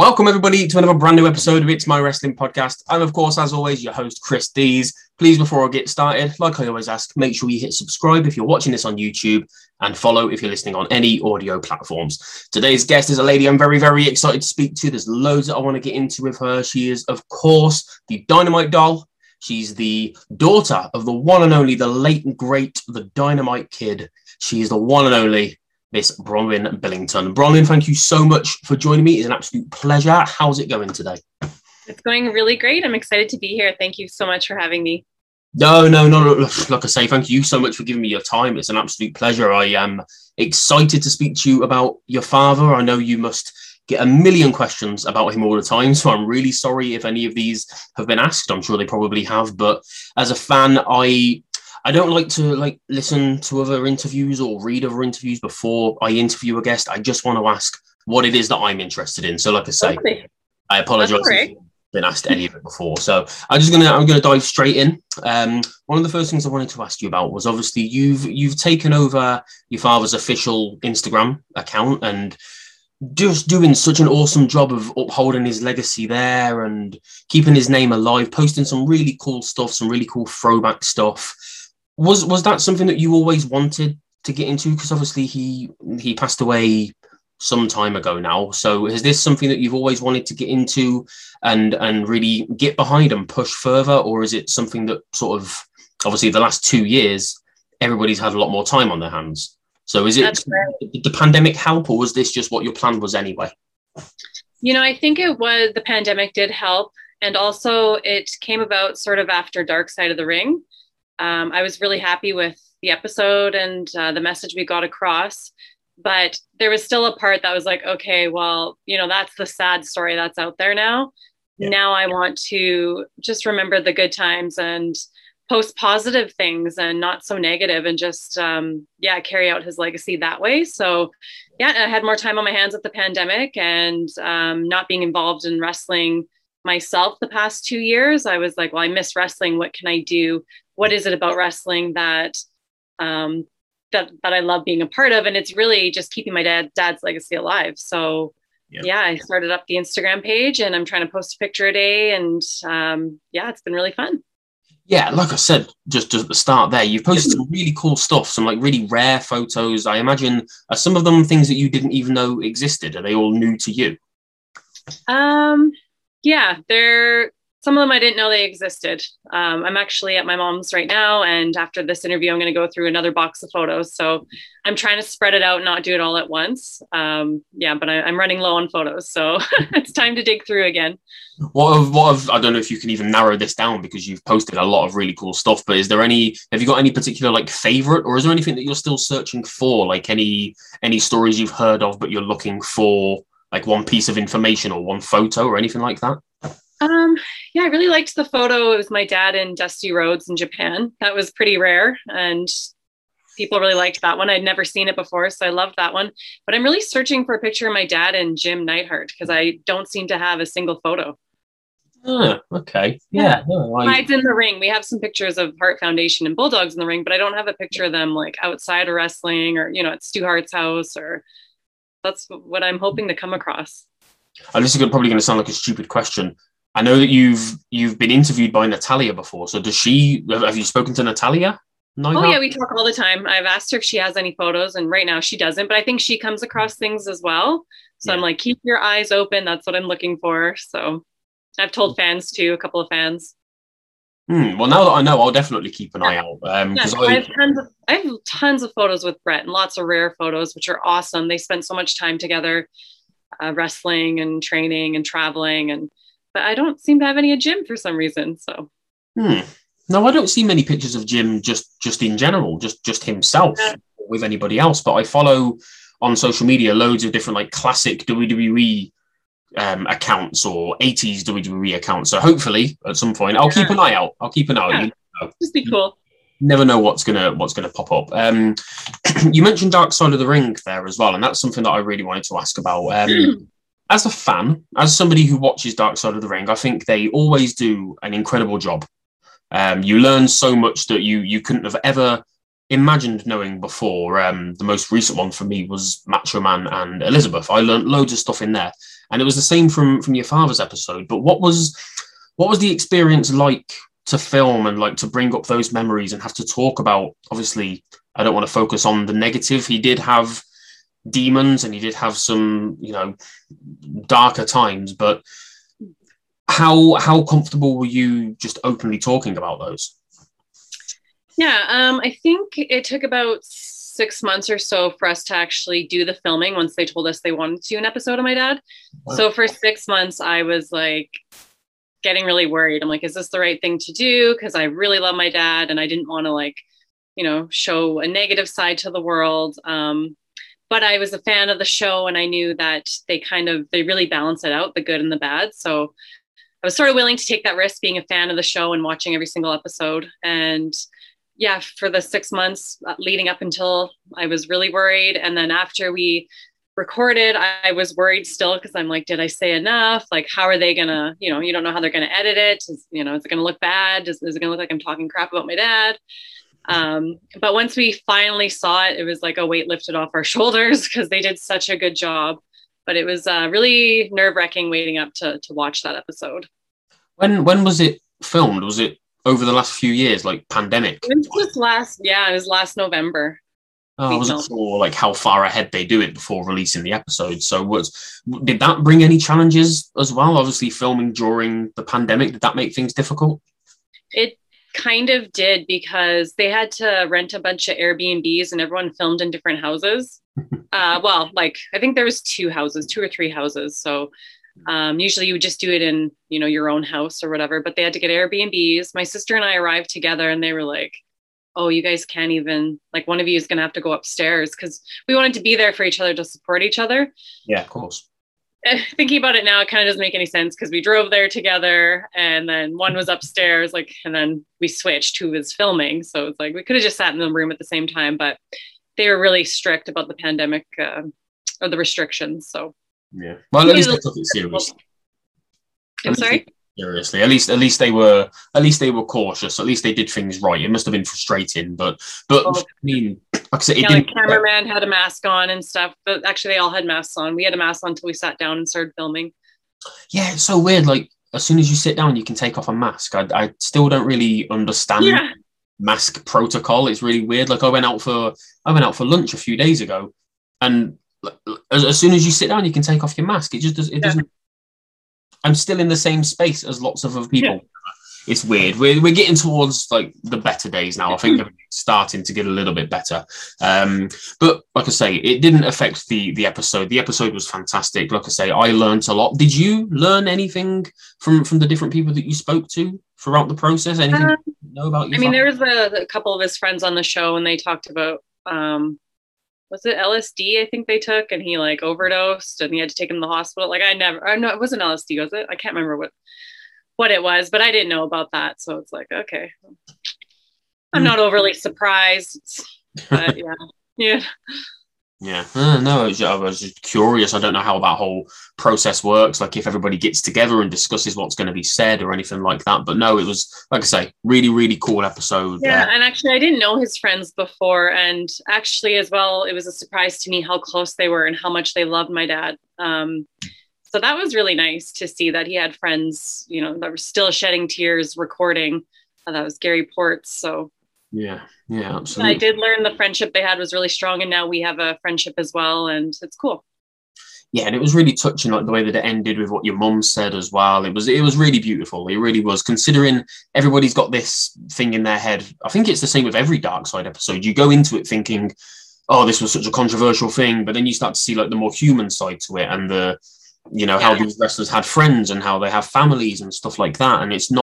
Welcome, everybody, to another brand new episode of It's My Wrestling Podcast. I'm, of course, as always, your host, Chris Dees. Please, before I get started, like I always ask, make sure you hit subscribe if you're watching this on YouTube and follow if you're listening on any audio platforms. Today's guest is a lady I'm very, very excited to speak to. There's loads that I want to get into with her. She is, of course, the Dynamite Doll. She's the daughter of the one and only, the late and great, the Dynamite Kid. She is the one and only Miss Bronwyn Billington. Bronwyn, thank you so much for joining me. It's an absolute pleasure. How's it going today? It's going really great. I'm excited to be here. Thank you so much for having me. No, no, no. Like I say, thank you so much for giving me your time. It's an absolute pleasure. I am excited to speak to you about your father. I know you must get a million questions about him all the time. So I'm really sorry if any of these have been asked. I'm sure they probably have. But as a fan, I I don't like to like listen to other interviews or read other interviews before I interview a guest. I just want to ask what it is that I'm interested in. So, like I say, okay. I apologize. Right. Been asked any of it before, so I'm just gonna I'm gonna dive straight in. Um, one of the first things I wanted to ask you about was obviously you've you've taken over your father's official Instagram account and just doing such an awesome job of upholding his legacy there and keeping his name alive, posting some really cool stuff, some really cool throwback stuff was was that something that you always wanted to get into? Because obviously he he passed away some time ago now. So is this something that you've always wanted to get into and and really get behind and push further, or is it something that sort of obviously the last two years everybody's had a lot more time on their hands? So is it did the pandemic help, or was this just what your plan was anyway? You know, I think it was the pandemic did help, and also it came about sort of after Dark Side of the Ring um, I was really happy with the episode and uh, the message we got across. But there was still a part that was like, okay, well, you know, that's the sad story that's out there now. Yeah. Now I want to just remember the good times and post positive things and not so negative and just um, yeah carry out his legacy that way so yeah i had more time on my hands with the pandemic and um, not being involved in wrestling myself the past two years i was like well i miss wrestling what can i do what is it about wrestling that um, that that I love being a part of, and it's really just keeping my dad dad's legacy alive. So yep. yeah, I started up the Instagram page, and I'm trying to post a picture a day, and um, yeah, it's been really fun. Yeah, like I said just, just at the start there, you've posted some really cool stuff, some like really rare photos. I imagine are some of them things that you didn't even know existed. Are they all new to you? Um, yeah, they're some of them I didn't know they existed. Um, I'm actually at my mom's right now, and after this interview, I'm going to go through another box of photos. So I'm trying to spread it out, not do it all at once. Um, yeah, but I, am running low on photos, so it's time to dig through again. What what I don't know if you can even narrow this down because you've posted a lot of really cool stuff. But is there any? Have you got any particular like favorite, or is there anything that you're still searching for? Like any any stories you've heard of, but you're looking for like one piece of information or one photo or anything like that? Um, yeah, I really liked the photo. It was my dad in Dusty Rhodes in Japan. That was pretty rare, and people really liked that one. I'd never seen it before, so I loved that one. But I'm really searching for a picture of my dad and Jim Neidhart because I don't seem to have a single photo. Oh, okay. Yeah. No, I... Hides in the ring. We have some pictures of Hart Foundation and Bulldogs in the ring, but I don't have a picture of them like outside of wrestling or, you know, at Stu Hart's house or that's what I'm hoping to come across. And this is probably going to sound like a stupid question, I know that you've you've been interviewed by Natalya before. So does she? Have you spoken to Natalya? Oh yeah, we talk all the time. I've asked her if she has any photos, and right now she doesn't. But I think she comes across things as well. So yeah. I'm like, keep your eyes open. That's what I'm looking for. So I've told fans too, a couple of fans. Hmm. Well, now that I know, I'll definitely keep an eye out. Um, yeah, I, I, have tons of, I have tons of photos with Bret and lots of rare photos, which are awesome. They spend so much time together, uh, wrestling and training and traveling, and but I don't seem to have any of Jim for some reason. So, hmm. no, I don't see many pictures of Jim just just in general, just just himself yeah. with anybody else. But I follow on social media loads of different like classic WWE um, accounts or 80s WWE accounts. So hopefully at some point I'll keep an eye out. I'll keep an eye yeah. out. Just be cool. Never know what's gonna what's gonna pop up. Um, you mentioned Dark Side of the Ring there as well, and that's something that I really wanted to ask about. Um, as a fan, as somebody who watches Dark Side of the Ring, I think they always do an incredible job. Um, you learn so much that you you couldn't have ever imagined knowing before. Um, the most recent one for me was Macho Man and Elizabeth. I learned loads of stuff in there, and it was the same from from your father's episode. But what was what was the experience like to film and like to bring up those memories and have to talk about? Obviously, I don't want to focus on the negative. He did have demons and he did have some, you know, darker times, but how how comfortable were you just openly talking about those? Yeah, um, I think it took about six months or so for us to actually do the filming once they told us they wanted to an episode of my dad. Wow. So for six months, I was like getting really worried. I'm like, is this the right thing to do? Because I really love my dad and I didn't want to like, you know, show a negative side to the world. Um, but I was a fan of the show and I knew that they kind of they really balance it out, the good and the bad. So I was sort of willing to take that risk being a fan of the show and watching every single episode. And yeah, for the six months leading up until I was really worried. And then after we recorded, I was worried still because I'm like, did I say enough? Like, how are they gonna, you know, you don't know how they're gonna edit it. Is, you know, is it gonna look bad? Is, is it gonna look like I'm talking crap about my dad? Um, but once we finally saw it, it was like a weight lifted off our shoulders because they did such a good job. But it was uh, really nerve wracking waiting up to to watch that episode. When when was it filmed? Was it over the last few years, like pandemic? It was just last, yeah, it was last November. Oh, I wasn't sure like how far ahead they do it before releasing the episode. So was did that bring any challenges as well? Obviously, filming during the pandemic did that make things difficult? It kind of did because they had to rent a bunch of Airbnbs and everyone filmed in different houses. uh, well, like I think there was two houses, two or three houses. So um, usually you would just do it in, you know, your own house or whatever, but they had to get Airbnbs. My sister and I arrived together and they were like, oh, you guys can't even, like, one of you is going to have to go upstairs because we wanted to be there for each other to support each other. Yeah, of course. Thinking about it now, it kind of doesn't make any sense because we drove there together and then one was upstairs, like, and then we switched who was filming. So it's like we could have just sat in the room at the same time, but they were really strict about the pandemic uh, or the restrictions. So yeah. Well, at least they took it seriously. I'm sorry. Seriously, at least at least they were at least they were cautious. At least they did things right. It must have been frustrating, but but oh. I mean, like I said, yeah, like cameraman had a mask on and stuff. But actually, they all had masks on. We had a mask on until we sat down and started filming. Yeah, it's so weird. Like as soon as you sit down, you can take off a mask. I, I still don't really understand yeah. mask protocol. It's really weird. Like I went out for I went out for lunch a few days ago, and as, as soon as you sit down, you can take off your mask. It just does. It yeah. doesn't. I'm still in the same space as lots of other people. Yeah. It's weird. We're, we're getting towards like the better days now. I think it's starting to get a little bit better. Um, but like I say, it didn't affect the the episode. The episode was fantastic. Like I say, I learned a lot. Did you learn anything from from the different people that you spoke to throughout the process? Anything um, you know about? I mean, there was a, a, couple of his friends on the show, and they talked about um, was it LSD? I think they took, and he like overdosed, and he had to take him to the hospital. Like I never, or no, it wasn't LSD, was it? I can't remember what what it was, but I didn't know about that, so it's like okay, I'm not overly surprised, but yeah, yeah. Yeah, uh, no, I was, I was, just curious. I don't know how that whole process works, like if everybody gets together and discusses what's going to be said or anything like that. But no, it was, like I say, really, really cool episode. Yeah, uh, and actually, I didn't know his friends before. And actually, as well, it was a surprise to me how close they were and how much they loved my dad. Um, so that was really nice to see that he had friends, you know, that were still shedding tears recording. Uh, that was Gary Ports. So yeah, yeah, absolutely. I did learn the friendship they had was really strong, and now we have a friendship as well, and it's cool. Yeah, and it was really touching, like the way that it ended with what your mum said as well. It was, it was really beautiful. It really was. Considering everybody's got this thing in their head, I think it's the same with every Dark Side episode. You go into it thinking, "Oh, this was such a controversial thing," but then you start to see like the more human side to it, and the, you know, how these wrestlers had friends and how they have families and stuff like that. And it's not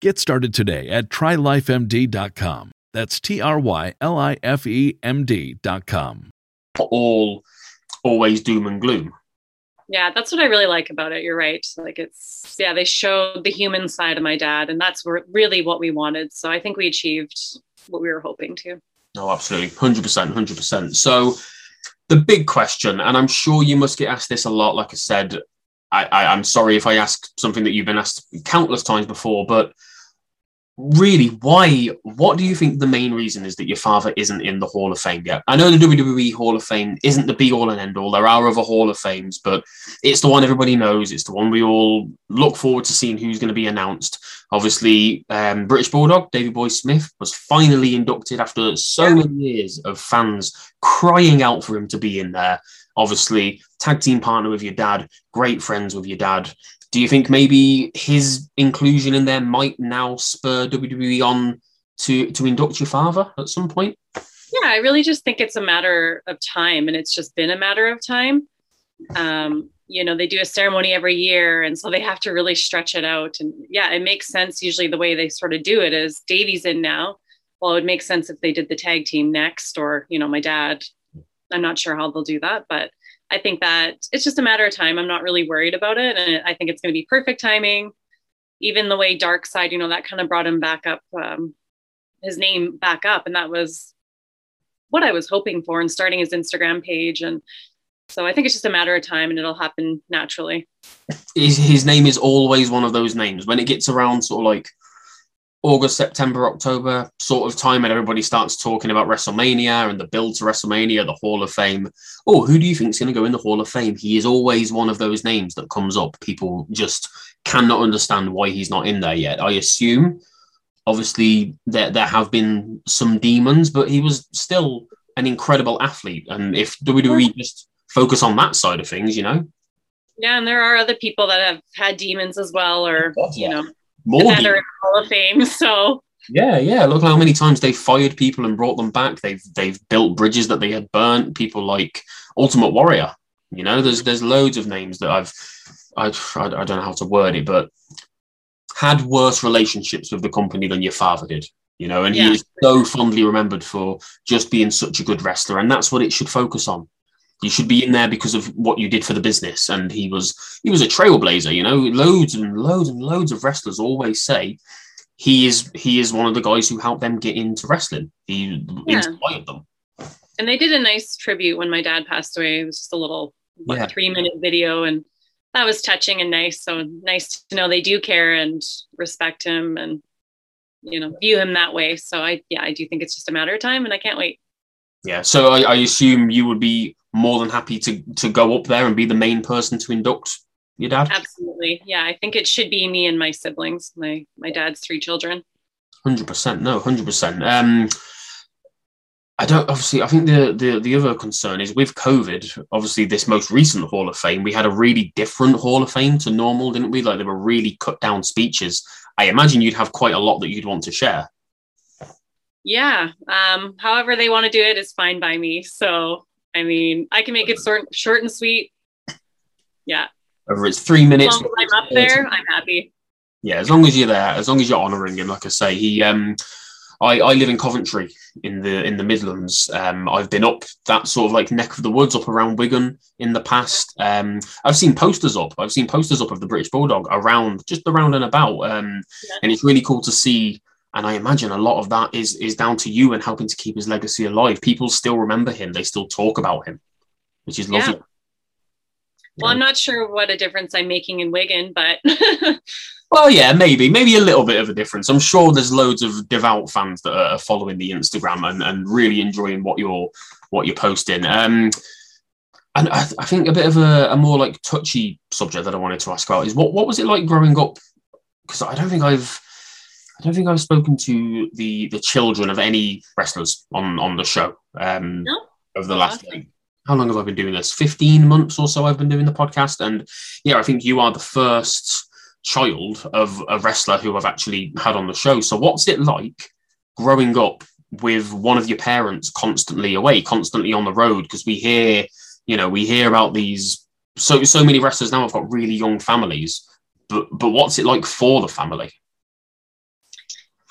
Get started today at trylifemd.com. That's T R Y L I F E M D.com. All always doom and gloom. Yeah, that's what I really like about it. You're right. Like it's yeah, they showed the human side of my dad, and that's really what we wanted. So I think we achieved what we were hoping to. No, absolutely, hundred percent, hundred percent. So the big question, and I'm sure you must get asked this a lot. Like I said, I, I I'm sorry if I ask something that you've been asked countless times before, but really, why? What do you think the main reason is that your father isn't in the Hall of Fame yet? I know the WWE Hall of Fame isn't the be all and end all. There are other Hall of Fames, but it's the one everybody knows. It's the one we all look forward to seeing who's going to be announced. Obviously, um, British Bulldog Davy Boy Smith was finally inducted after so many years of fans crying out for him to be in there. Obviously, tag team partner with your dad, great friends with your dad. Do you think maybe his inclusion in there might now spur WWE on to to induct your father at some point? Yeah, I really just think it's a matter of time, and it's just been a matter of time. Um, you know, they do a ceremony every year, and so they have to really stretch it out. And yeah, it makes sense. Usually, the way they sort of do it is Davy's in now. Well, it would make sense if they did the tag team next, or you know, my dad. I'm not sure how they'll do that, but I think that it's just a matter of time. I'm not really worried about it. And I think it's going to be perfect timing. Even the way Dark Side, you know, that kind of brought him back up, um, his name back up. And that was what I was hoping for and starting his Instagram page. And so I think it's just a matter of time and it'll happen naturally. His, his name is always one of those names. When it gets around sort of like August, September, October sort of time, and everybody starts talking about WrestleMania and the build to WrestleMania, the Hall of Fame. Oh, who do you think is going to go in the Hall of Fame? He is always one of those names that comes up. People just cannot understand why he's not in there yet. I assume, obviously, there, there have been some demons, but he was still an incredible athlete. And if WWE mm-hmm. just focus on that side of things, you know. Yeah, and there are other people that have had demons as well, or, oh, yeah. you know are in Hall of Fame. So yeah, yeah. Look how many times they've fired people and brought them back. They've they've built bridges that they had burnt. People like Ultimate Warrior. You know, there's there's loads of names that I've I I, I don't know how to word it, but had worse relationships with the company than your father did. You know, and yeah. he is so fondly remembered for just being such a good wrestler, and that's what it should focus on you should be in there because of what you did for the business. And he was he was a trailblazer, you know, loads and loads and loads of wrestlers always say he is he is one of the guys who helped them get into wrestling. He yeah. inspired them. And they did a nice tribute when my dad passed away. It was just a little what, yeah. three minute video and that was touching and nice. So nice to know they do care and respect him and you know view him that way. So I yeah, I do think it's just a matter of time and I can't wait. Yeah. So I, I assume you would be more than happy to to go up there and be the main person to induct your dad? Absolutely. Yeah, I think it should be me and my siblings. My my dad's three children. Hundred percent. No, hundred percent. Um, I don't. Obviously, I think the, the the other concern is with COVID. Obviously, this most recent Hall of Fame, we had a really different Hall of Fame to normal, didn't we? Like they were really cut down speeches. I imagine you'd have quite a lot that you'd want to share. Yeah. Um, however they want to do it is fine by me. So I mean, I can make it short, short and sweet. Yeah. Over it's three minutes. As long as I'm up there, I'm happy. Yeah, as long as you're there, as long as you're honouring him, like I say, he. Um, I, I live in Coventry in the in the Midlands. Um, I've been up that sort of like neck of the woods up around Wigan in the past. Um, I've seen posters up. I've seen posters up of the British Bulldog around just around and about. Um, yeah. and it's really cool to see and I imagine a lot of that is is down to you and helping to keep his legacy alive. People still remember him; they still talk about him, which is lovely. Yeah. Well, I'm not sure what a difference I'm making in Wigan, but Well, yeah, maybe, maybe a little bit of a difference. I'm sure there's loads of devout fans that are following the Instagram and, and really enjoying what you're what you're posting. Um, and I, I think a bit of a, a, more like touchy subject that I wanted to ask about is what what was it like growing up? Because I don't think I've I don't think I've spoken to the the children of any wrestlers on on the show um, no? over the last. Like, how long have I been doing this? Fifteen months or so. I've been doing the podcast, and yeah, I think you are the first child of a wrestler who I've actually had on the show. So, what's it like growing up with one of your parents constantly away, constantly on the road? Because we hear, you know, we hear about these. So, so many wrestlers now have got really young families, but but what's it like for the family?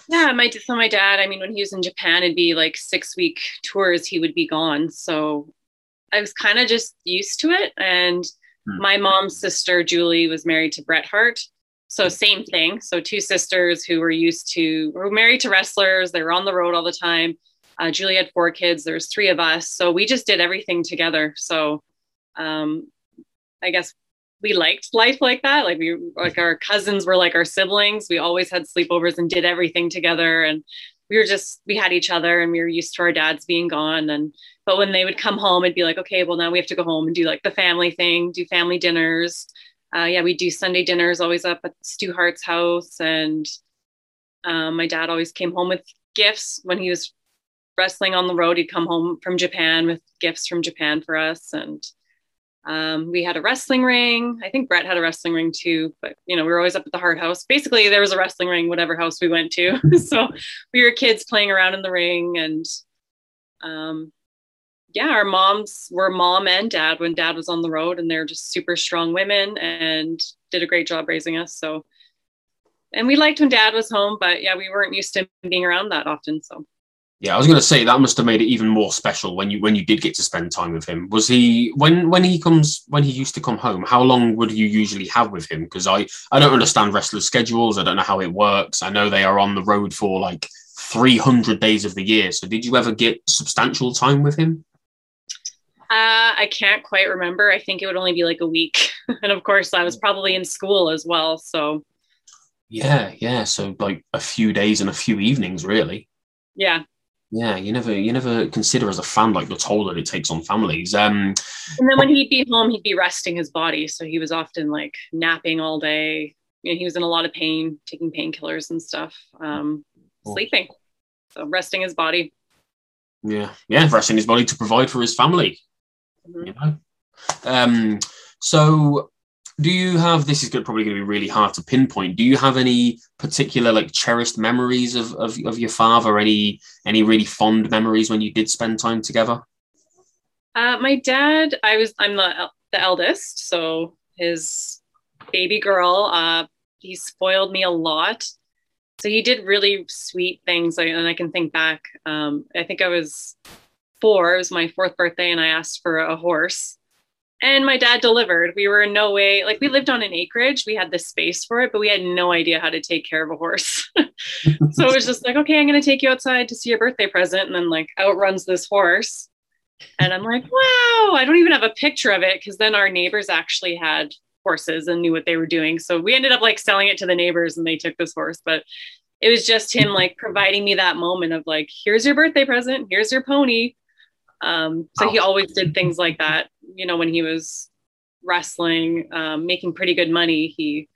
Yeah, my so my dad. I mean, when he was in Japan, it'd be like six week tours. He would be gone, so I was kind of just used to it. And hmm. my mom's sister Julie was married to Bret Hart, so same thing. So two sisters who were used to were married to wrestlers. They were on the road all the time. Uh, Julie had four kids. There was three of us, so we just did everything together. So um, I guess we liked life like that. Like we like our cousins were like our siblings. We always had sleepovers and did everything together. And we were just we had each other and we were used to our dads being gone. And but when they would come home, it'd be like, okay, well now we have to go home and do like the family thing, do family dinners uh, yeah, we do Sunday dinners always up at Stu Hart's house. And um, my dad always came home with gifts when he was wrestling on the road. He'd come home from Japan with gifts from Japan for us. And um, we had a wrestling ring. I think Bret had a wrestling ring too, but you know, we were always up at the Hart house. Basically, there was a wrestling ring, whatever house we went to. so we were kids playing around in the ring and um, yeah, our moms were mom and dad when dad was on the road, and they're just super strong women and did a great job raising us. So, and we liked when dad was home, but yeah, we weren't used to being around that often. So, yeah, I was going to say that must have made it even more special when you when you did get to spend time with him. Was he when when he comes when he used to come home? How long would you usually have with him? Because I I don't understand wrestlers' schedules. I don't know how it works. I know they are on the road for like 300 days of the year. So, did you ever get substantial time with him? Uh, I can't quite remember. I think it would only be like a week. and of course, I was probably in school as well. So, yeah, yeah. So, like a few days and a few evenings, really. Yeah. Yeah, you never, you never consider as a fan like the toll that it takes on families. Um, and then when he'd be home, he'd be resting his body, so he was often like napping all day. You know, he was in a lot of pain, taking painkillers and stuff, um, sleeping, so resting his body. Yeah, yeah, resting his body to provide for his family. Mm-hmm. You know. Um, so, do you have? This is probably going to be really hard to pinpoint. Do you have any particular like cherished memories of, of of your father? Any any really fond memories when you did spend time together? Uh, my dad. I was. I'm the the eldest, so his baby girl. Uh, he spoiled me a lot. So he did really sweet things, and I can think back. Um, I think I was four. It was my fourth birthday, and I asked for a horse. And my dad delivered. We were in no way like we lived on an acreage. We had the space for it, but we had no idea how to take care of a horse. so it was just like, okay, I'm going to take you outside to see your birthday present, and then like outruns this horse. And I'm like, wow, I don't even have a picture of it because then our neighbors actually had horses and knew what they were doing. So we ended up like selling it to the neighbors and they took this horse. But it was just him like providing me that moment of like, here's your birthday present, here's your pony. Um, so he always did things like that. You know, when he was wrestling, um, making pretty good money, he.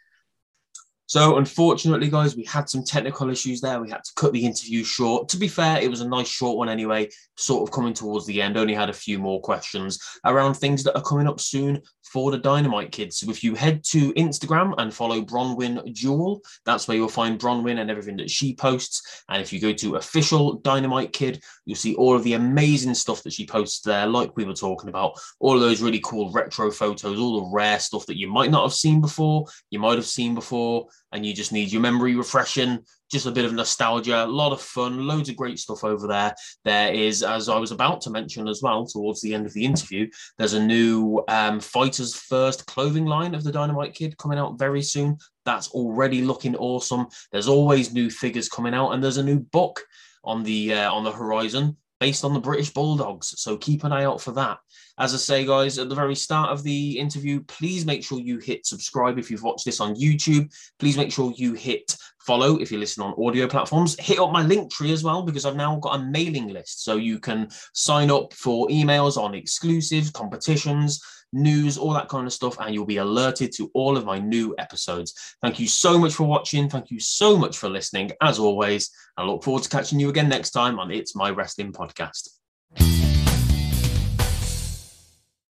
So unfortunately, guys, we had some technical issues there. We had to cut the interview short. To be fair, it was a nice short one anyway. Sort of coming towards the end. Only had a few more questions around things that are coming up soon for the Dynamite Kids. So if you head to Instagram and follow Bronwyn Jewel, that's where you'll find Bronwyn and everything that she posts. And if you go to official Dynamite Kid, you'll see all of the amazing stuff that she posts there, like we were talking about, all of those really cool retro photos, all the rare stuff that you might not have seen before, you might have seen before. And you just need your memory refreshing, just a bit of nostalgia, a lot of fun, loads of great stuff over there. There is, as I was about to mention as well, towards the end of the interview, there's a new um, Fighters First clothing line of the Dynamite Kid coming out very soon. That's already looking awesome. There's always new figures coming out, and there's a new book on the uh, on the horizon based on the British Bulldogs. So keep an eye out for that. As I say, guys, at the very start of the interview, please make sure you hit subscribe if you've watched this on YouTube. Please make sure you hit follow if you listen on audio platforms. Hit up my link tree as well because I've now got a mailing list. So you can sign up for emails on exclusives, competitions, news, all that kind of stuff, and you'll be alerted to all of my new episodes. Thank you so much for watching. Thank you so much for listening. As always, I look forward to catching you again next time on It's My Wrestling Podcast.